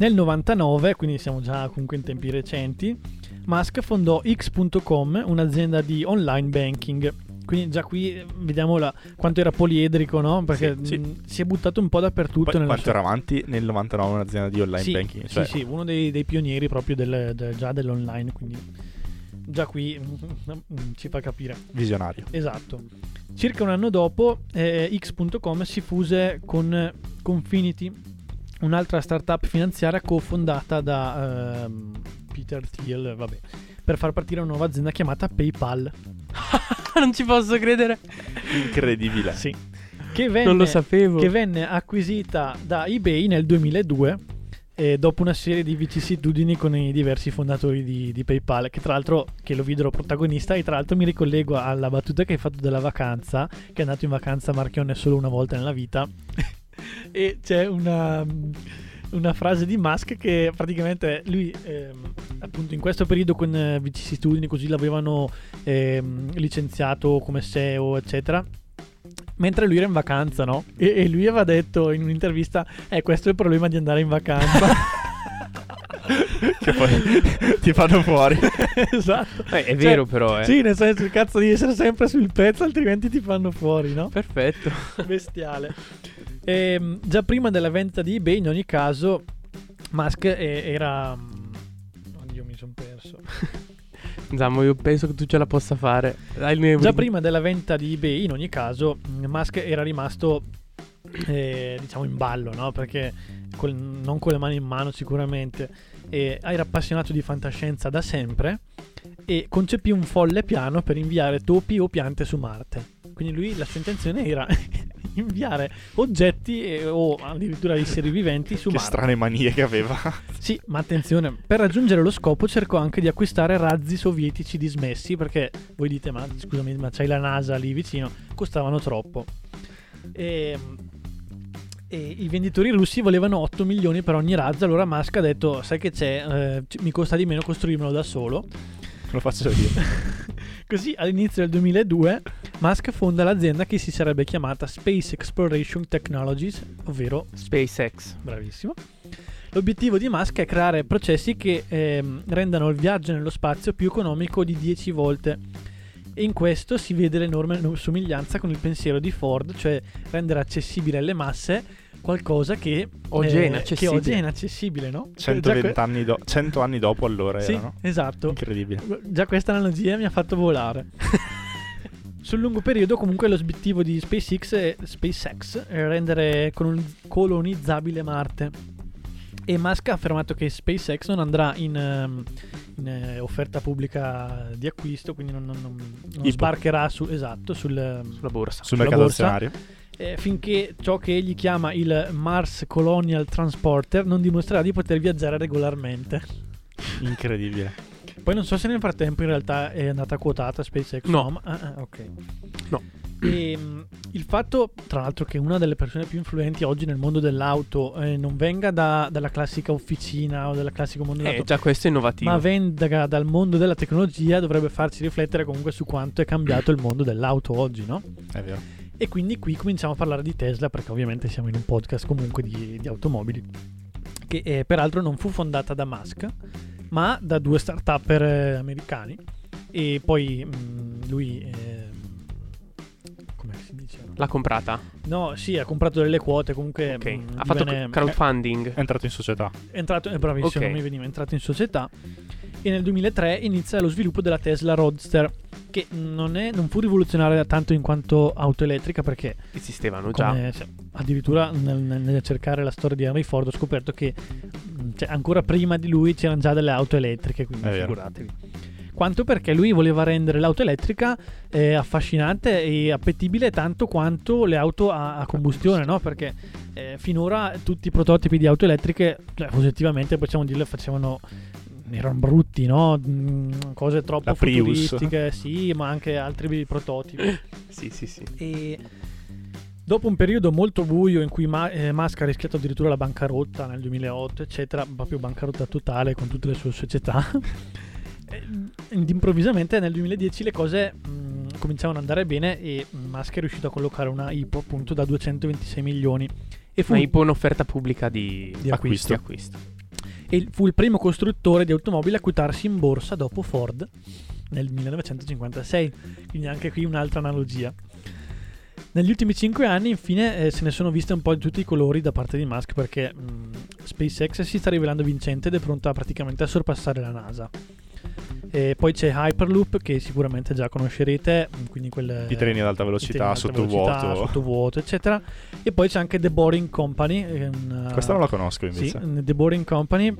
nel 99, quindi siamo già comunque in tempi recenti, Musk fondò X.com, un'azienda di online banking. Quindi già qui eh, vediamo la- quanto era poliedrico, no? Perché Sì, sì. mh, si è buttato un po' dappertutto. Poi, quanto sua- era avanti nel 99 un'azienda di online sì, banking? sì, Cioè, sì, uno dei, dei pionieri proprio del- del- già dell'online, quindi già qui [laughs] mm, ci fa capire. Visionario. Esatto. Circa un anno dopo, eh, X.com si fuse con Confinity, un'altra startup finanziaria cofondata da ehm, Peter Thiel, vabbè, per far partire una nuova azienda chiamata PayPal. [laughs] non ci posso credere. Incredibile. Sì. Che venne, Non lo sapevo. che venne acquisita da eBay nel 2002 eh, dopo una serie di vicissitudini con i diversi fondatori di, di PayPal che tra l'altro che lo videro protagonista e tra l'altro mi ricollego alla battuta che hai fatto della vacanza che è andato in vacanza a Marchionne solo una volta nella vita [laughs] e c'è una, una frase di Musk che praticamente lui ehm, appunto in questo periodo con eh, vicissitudini così l'avevano ehm, licenziato come SEO eccetera mentre lui era in vacanza no? e, e lui aveva detto in un'intervista eh questo è il problema di andare in vacanza [laughs] [laughs] che poi ti fanno fuori. [laughs] esatto Eh, è Cioè, vero però, eh. sì nel senso il cazzo di essere sempre sul pezzo altrimenti ti fanno fuori no? Perfetto. [laughs] bestiale. Ehm, già prima della vendita di eBay, in ogni caso, Musk era. Oddio, mi sono perso. Zammo, io penso che tu ce la possa fare. Mio Già prima della vendita di eBay, in ogni caso, mh, Musk era rimasto. eh, diciamo in ballo, no? Perché col- non con le mani in mano, sicuramente. E era appassionato di fantascienza da sempre e concepì un folle piano per inviare topi o piante su Marte. Quindi lui la sua intenzione era [laughs] inviare oggetti e- o addirittura esseri viventi su che Marte. strane manie che aveva. [laughs] Sì, ma attenzione, per raggiungere lo scopo cercò anche di acquistare razzi sovietici dismessi perché voi dite ma scusami ma c'hai la NASA lì vicino, costavano troppo. E, e i venditori russi volevano 8 milioni per ogni razzo, allora Musk ha detto sai che c'è, eh, mi costa di meno costruirmelo da solo. Lo faccio io. [laughs] Così all'inizio del 2002 Musk fonda l'azienda che si sarebbe chiamata Space Exploration Technologies, ovvero SpaceX. bravissimo, L'obiettivo di Musk è creare processi che ehm, rendano il viaggio nello spazio più economico di 10 volte. E in questo si vede l'enorme somiglianza con il pensiero di Ford, cioè rendere accessibile alle masse qualcosa che Oggi è eh, inaccessibile. Che oggi è inaccessibile, no? 120 Già que- anni, do- 100 anni dopo allora Sì, erano. esatto. Incredibile. Già questa analogia mi ha fatto volare. [laughs] Sul lungo periodo, comunque, l'obiettivo di SpaceX è, SpaceX è rendere colon- colonizzabile Marte. E Musk ha affermato che SpaceX non andrà in, ehm, in, eh, offerta pubblica di acquisto, quindi non, non- non- sbarcherà su, esatto, sul, ehm, Sulla borsa. Sul Sulla mercato borsa. azionario. eh, finché ciò che egli chiama il Mars Colonial Transporter non dimostrerà di poter viaggiare regolarmente. Incredibile. Poi non so se nel frattempo in realtà è andata quotata SpaceX. No. ma- ah, ah, ok. No. E, mh, il fatto, tra l'altro, che una delle persone più influenti oggi nel mondo dell'auto eh, non venga da- dalla classica officina o dal classico mondo Eh, dell'auto, già questo è innovativo. ma venga dal mondo della tecnologia, dovrebbe farci riflettere comunque su quanto è cambiato il mondo dell'auto oggi, no? È vero. E quindi qui cominciamo a parlare di Tesla, perché ovviamente siamo in un podcast comunque di, di automobili, che eh, peraltro non fu fondata da Musk, ma da due start-upper eh, americani. E poi mh, lui... L'ha comprata. No, sì, ha comprato delle quote, comunque... Ok. mh, ha fatto divenne- crowdfunding. È entrato in società. è entrato, è bravissimo, Ok. non mi veniva, è entrato in società e nel 2003 inizia lo sviluppo della Tesla Roadster che non, è, non fu rivoluzionaria tanto in quanto auto elettrica perché Esistevano già. come, cioè, addirittura nel, nel- nel cercare la storia di Henry Ford ho scoperto che mh, cioè, ancora prima di lui c'erano già delle auto elettriche, quindi È vero. Quanto perché lui voleva rendere l'auto elettrica eh, affascinante e appetibile tanto quanto le auto a, a combustione, no? Perché eh, finora tutti i prototipi di auto elettriche, cioè, oggettivamente possiamo dirlo, facevano erano brutti, no? Mm, Cose troppo futuristiche, sì, ma anche altri prototipi. [coughs] Sì, sì, sì. E dopo un periodo molto buio in cui eh, Musk ha rischiato addirittura la bancarotta nel 2008, eccetera, proprio bancarotta totale con tutte le sue società, improvvisamente nel 2010 le cose mh, cominciavano ad andare bene e Musk è riuscito a collocare una IPO appunto da 226 milioni. E fu, Ma IPO un'offerta pubblica di, Di acquisto. acquisto. e fu il primo costruttore di automobili a quotarsi in borsa dopo Ford nel 1956. Quindi anche qui un'altra analogia. Negli ultimi 5 anni, infine, eh, se ne sono viste un po' di tutti i colori da parte di Musk perché mh, SpaceX si sta rivelando vincente ed è pronta praticamente a sorpassare la NASA. E poi c'è Hyperloop che sicuramente già conoscerete, quindi quel, I treni ad alta velocità, sottovuoto. sottovuoto, eccetera. E poi c'è anche The Boring Company. eh, una- Questa non la conosco sì, invece. mm, The Boring Company.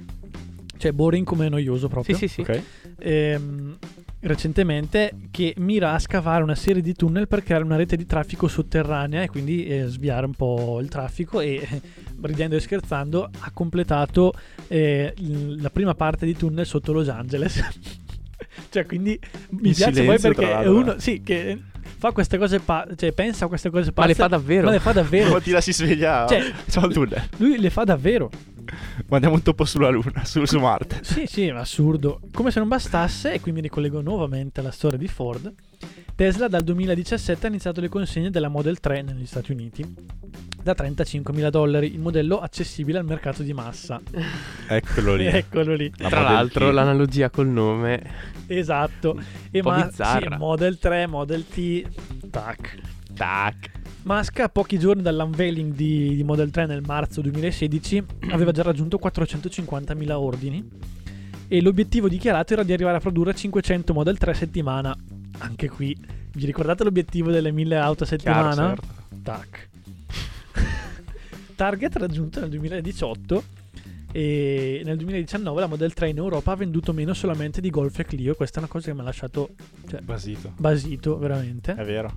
Cioè, boring come noioso proprio. Sì, sì, sì. Ok. Ehm, recentemente che mira a scavare una serie di tunnel per creare una rete di traffico sotterranea e quindi eh, sviare un po' il traffico e eh, [laughs] ridendo e scherzando ha completato eh, la prima parte di tunnel sotto Los Angeles [laughs] cioè quindi mi In piace poi perché è uno sì che fa queste cose pa- cioè pensa a queste cose Ma le pazze fa davvero? ma le fa davvero [laughs] Mattina si sveglia. Cioè, Ciao al tunnel. lui le fa davvero Mandiamo un topo sulla Luna, su, su Marte. Sì, sì, è assurdo. Come se non bastasse, e qui mi ricollego nuovamente alla storia di Ford, Tesla dal 2017 ha iniziato le consegne della Model 3 negli Stati Uniti da 35.000 dollari, il modello accessibile al mercato di massa. Eccolo lì. [laughs] Eccolo lì. La Tra Model l'altro, l'analogia col nome. Esatto. E ma- sì, Model 3, Model T, tac. Tac. Musk a pochi giorni dall'unveiling di, di Model 3 nel marzo 2016 [clears throat] aveva già raggiunto 450.000 ordini e l'obiettivo dichiarato era di arrivare a produrre 500 Model 3 a settimana. Anche qui, vi ricordate l'obiettivo delle 1000 auto a settimana? Chiaro, certo. Tac. [laughs] Target raggiunto nel 2018 e nel 2019 la Model 3 in Europa ha venduto meno solamente di Golf e Clio. Questa è una cosa che mi ha lasciato cioè, Basito. basito veramente. È vero.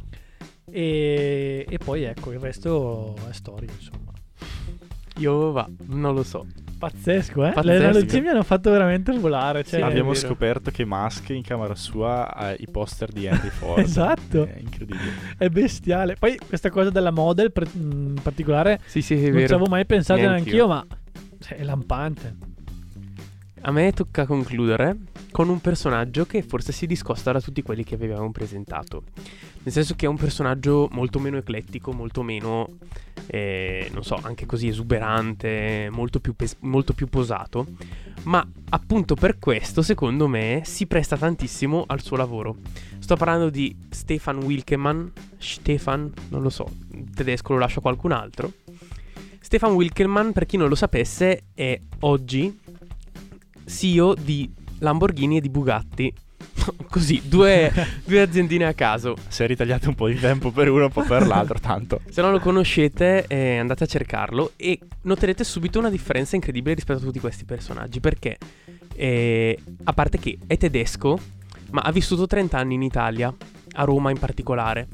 E, e poi ecco, il resto è storia, insomma. Io va, non lo so. Pazzesco, eh? Pazzesco. Le analogie mi hanno fatto veramente volare. Cioè, Sì, Abbiamo scoperto che Musk in camera sua ha i poster di Henry Ford. [laughs] Esatto. È incredibile. È bestiale. Poi questa cosa della model in particolare Sì, sì, è non ci avevo mai pensato Neanch'io. neanch'io, ma è lampante. A me tocca concludere con un personaggio che forse si discosta da tutti quelli che avevamo presentato. Nel senso che è un personaggio molto meno eclettico, molto meno eh, non so, anche così esuberante, molto più, pes- molto più posato, ma appunto per questo, secondo me, si presta tantissimo al suo lavoro. Sto parlando di Stefan Wilkeman, Stefan, non lo so, tedesco lo lascio a qualcun altro. Stefan Wilkelman, per chi non lo sapesse, è oggi CEO di Lamborghini e di Bugatti. [laughs] Così, due, [laughs] due aziendine a caso. Si è ritagliato un po' di tempo per uno, un po' per l'altro, tanto. Se non lo conoscete, eh, andate a cercarlo e noterete subito una differenza incredibile rispetto a tutti questi personaggi. Perché, eh, a parte che è tedesco, ma ha vissuto 30 anni in Italia, a Roma in particolare.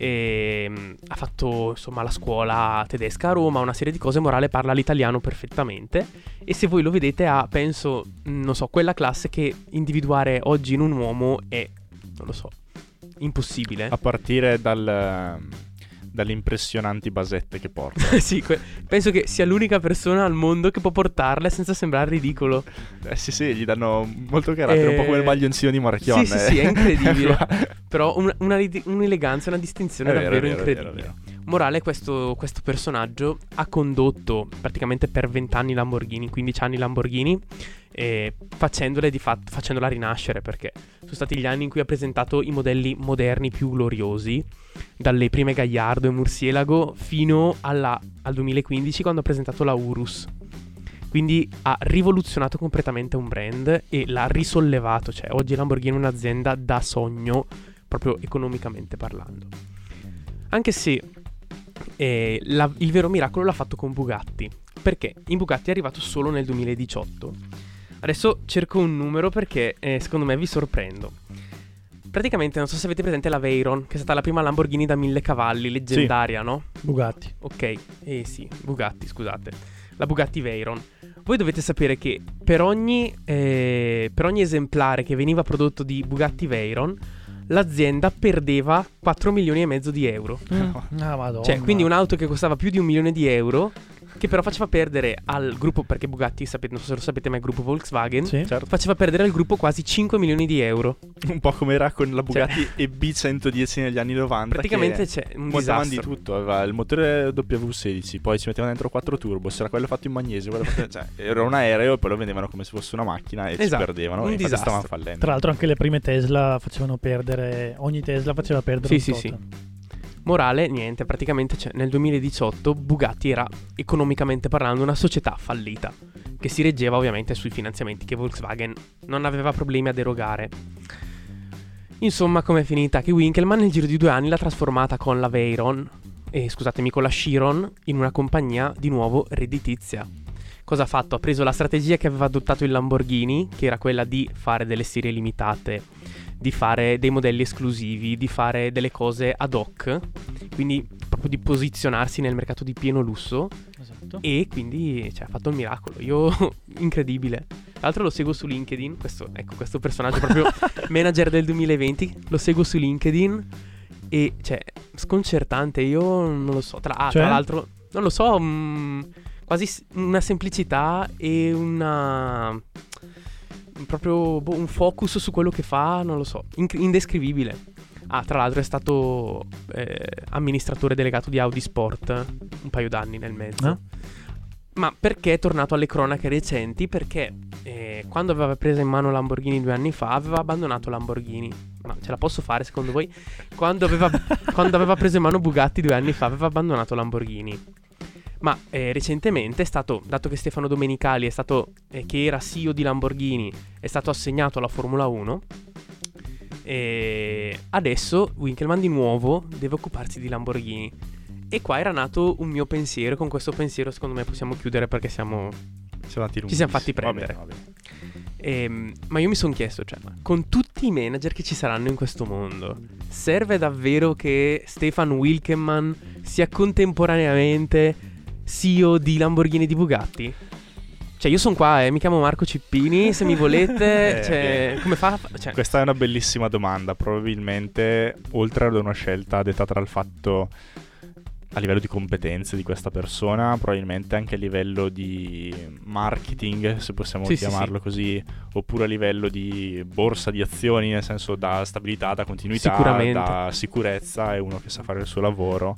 E, mm, ha fatto insomma la scuola tedesca a Roma, una serie di cose. Morale parla l'italiano perfettamente. E se voi lo vedete, ha penso, mm, non so, quella classe che individuare oggi in un uomo è, non lo so, impossibile. A partire dal, dalle impressionanti basette che porta. [laughs] sì, que- penso che sia l'unica persona al mondo che può portarle senza sembrare ridicolo. Eh sì, sì, gli danno molto carattere, un po' come il Eh, maglioncino di Marchionne. Sì, sì, sì, è incredibile. [laughs] Però un- una un'eleganza, una distinzione È vero, davvero vero, vero, incredibile. è vero. Morale, questo, questo personaggio ha condotto praticamente per 20 anni Lamborghini, 15 anni Lamborghini, facendole di fatto, facendola rinascere perché sono stati gli anni in cui ha presentato i modelli moderni più gloriosi, dalle prime Gagliardo e Murcielago fino alla- al 2015 quando ha presentato la Urus. Quindi ha rivoluzionato completamente un brand e l'ha risollevato, cioè oggi Lamborghini è un'azienda da sogno proprio economicamente parlando. Anche se eh, la- il vero miracolo l'ha fatto con Bugatti. Perché in Bugatti è arrivato solo nel 2018. Adesso cerco un numero perché eh, secondo me vi sorprendo. Praticamente, non so se avete presente la Veyron, che è stata la prima Lamborghini da 1000 cavalli, leggendaria, no? Bugatti. Ok, eh sì, Bugatti, scusate. La Bugatti Veyron. Voi dovete sapere che per ogni, eh, per ogni esemplare che veniva prodotto di Bugatti Veyron, l'azienda perdeva 4 milioni e mezzo di euro. Ah, madonna. Cioè, quindi un'auto che costava più di un milione di euro, che però faceva perdere al gruppo, perché Bugatti, sapete, non so se lo sapete, ma è il gruppo Volkswagen, Sì. Certo. faceva perdere al gruppo quasi 5 milioni di euro. Un po' come era con la Bugatti EB110 negli anni 90. Praticamente che c'è un montavano di disastro. tutto. Aveva il motore W16, poi ci mettevano dentro 4 turbo. C'era quello fatto in magnesio. quello fatto- cioè, era un aereo e poi lo vendevano come se fosse una macchina e ci Esatto, perdevano. un e disastro. stavano fallendo. Tra l'altro anche le prime Tesla facevano perdere, ogni Tesla faceva perdere Sì, un sì, tot. sì. Morale, niente, praticamente cioè, nel 2018 Bugatti era economicamente parlando una società fallita, che si reggeva ovviamente sui finanziamenti che Volkswagen non aveva problemi ad erogare. Insomma, com'è finita? Che Winkelmann nel giro di due anni l'ha trasformata con la Veyron, e scusatemi, con la Chiron, in una compagnia di nuovo redditizia. Cosa ha fatto? Ha preso la strategia che aveva adottato il Lamborghini, che era quella di fare delle serie limitate, di fare dei modelli esclusivi, di fare delle cose ad hoc, quindi proprio di posizionarsi nel mercato di pieno lusso Esatto. e quindi cioè, ha fatto un miracolo. Io [laughs] incredibile. Tra l'altro lo seguo su LinkedIn, questo, ecco, questo personaggio proprio [laughs] manager del 2020, lo seguo su LinkedIn e cioè sconcertante, io non lo so, tra, ah, Cioè? tra l'altro non lo so, mm, quasi una semplicità e una proprio boh, un focus su quello che fa, non lo so, inc- indescrivibile. Ah, tra l'altro è stato eh, amministratore delegato di Audi Sport un paio d'anni nel mezzo. Ah. Ma perché è tornato alle cronache recenti? Perché eh, quando aveva preso in mano Lamborghini due anni fa aveva abbandonato Lamborghini. Ma ce la posso fare secondo voi? Quando aveva, [laughs] quando aveva preso in mano Bugatti due anni fa aveva abbandonato Lamborghini. Ma eh, recentemente è stato, dato che Stefano Domenicali è stato, eh, che era CEO di Lamborghini, è stato assegnato alla Formula 1. E adesso Winkelmann di nuovo deve occuparsi di Lamborghini. E qua era nato un mio pensiero. Con questo pensiero, secondo me, possiamo chiudere perché siamo. Ci siamo fatti prendere. Va bene, va bene. Ehm, ma io mi sono chiesto, cioè, con tutti i manager che ci saranno in questo mondo, serve davvero che Stefan Wilkenman sia contemporaneamente CEO di Lamborghini e di Bugatti? Cioè, io sono qua, eh, mi chiamo Marco Cippini, se mi volete, [laughs] Eh, cioè, eh. come fa? Cioè, Questa è una bellissima domanda. Probabilmente, oltre ad una scelta dettata dal fatto a livello di competenze di questa persona, probabilmente anche a livello di marketing, se possiamo Sì, sì, chiamarlo così, oppure a livello di borsa di azioni, nel senso da stabilità, da continuità, da sicurezza, è uno che sa fare il suo lavoro.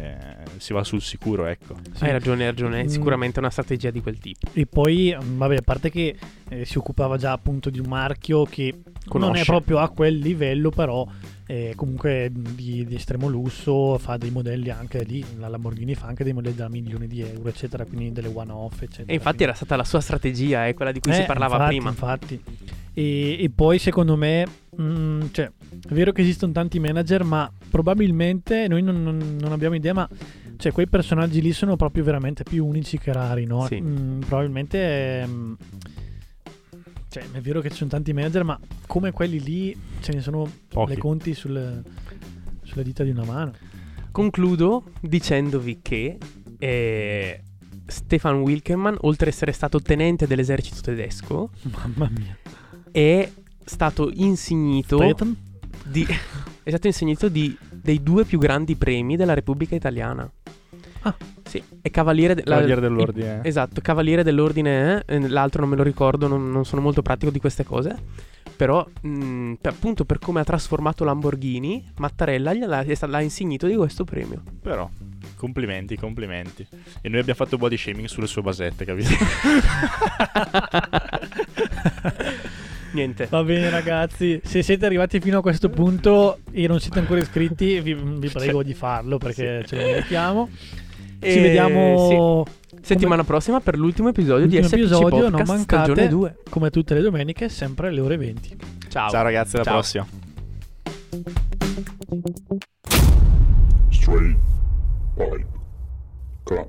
Eh, si va sul sicuro, ecco. Sì. Hai ragione, hai ragione. È Mm. sicuramente una strategia di quel tipo. E poi, mm, vabbè, a parte che eh, si occupava già appunto di un marchio che non Conosce. è proprio a quel livello, però eh, comunque di, di estremo lusso, fa dei modelli anche lì, la Lamborghini fa anche dei modelli da milioni di euro, eccetera, quindi delle one-off, eccetera. E infatti era stata la sua strategia, è quella di cui Eh, si parlava infatti, prima. Infatti. E, e poi secondo me, mm, cioè, è vero che esistono tanti manager, ma probabilmente noi non, non- non abbiamo idea, ma cioè, quei personaggi lì sono proprio veramente più unici che rari, no? Sì. Mm, probabilmente... mm, cioè, è vero che ci sono tanti manager, ma come quelli lì ce ne sono Pochi. le conti sulle, sulle dita di una mano. Concludo dicendovi che eh, Stefan Wilkenmann, oltre ad essere stato tenente dell'esercito tedesco, Mamma mia. è stato insignito di, [laughs] è stato insignito di, dei due più grandi premi della Repubblica Italiana. Ah. Sì, è cavaliere, de- la- Cavaliere dell'ordine. Esatto, cavaliere dell'ordine, eh, l'altro non me lo ricordo, non, non sono molto pratico di queste cose. Però, mh, per- appunto, per come ha trasformato Lamborghini, Mattarella gliela- l'ha insignito di questo premio. Però, complimenti, complimenti. E noi abbiamo fatto body shaming sulle sue basette, capito? [laughs] Niente. Va bene ragazzi, se siete arrivati fino a questo punto e non siete ancora iscritti, vi, vi prego di farlo perché ce lo meritiamo. [laughs] Ci E- vediamo sì. Settimana prossima per l'ultimo episodio l'ultimo di SPC episodio, non Podcast mancate, stagione 2. come tutte le domeniche, sempre alle ore 20. Ciao. Ciao ragazzi, alla Ciao. prossima. Straight Pipe Club.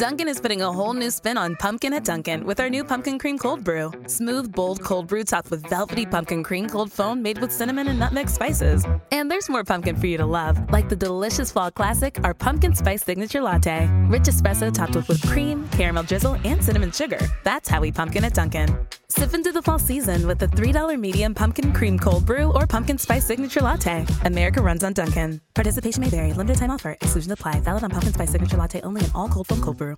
Dunkin' is putting a whole new spin on pumpkin at Dunkin' with our new pumpkin cream cold brew. Smooth, bold cold brew topped with velvety pumpkin cream cold foam made with cinnamon and nutmeg spices. And there's more pumpkin for you to love, like the delicious fall classic, our pumpkin spice signature latte. Rich espresso topped with whipped cream, caramel drizzle, and cinnamon sugar. That's how we pumpkin at Dunkin'. Sip into the fall season with the $3 medium pumpkin cream cold brew or pumpkin spice signature latte. America runs on Dunkin'. Participation may vary. Limited time offer. Exclusion apply. Valid on pumpkin spice signature latte only in all cold foam cold brew.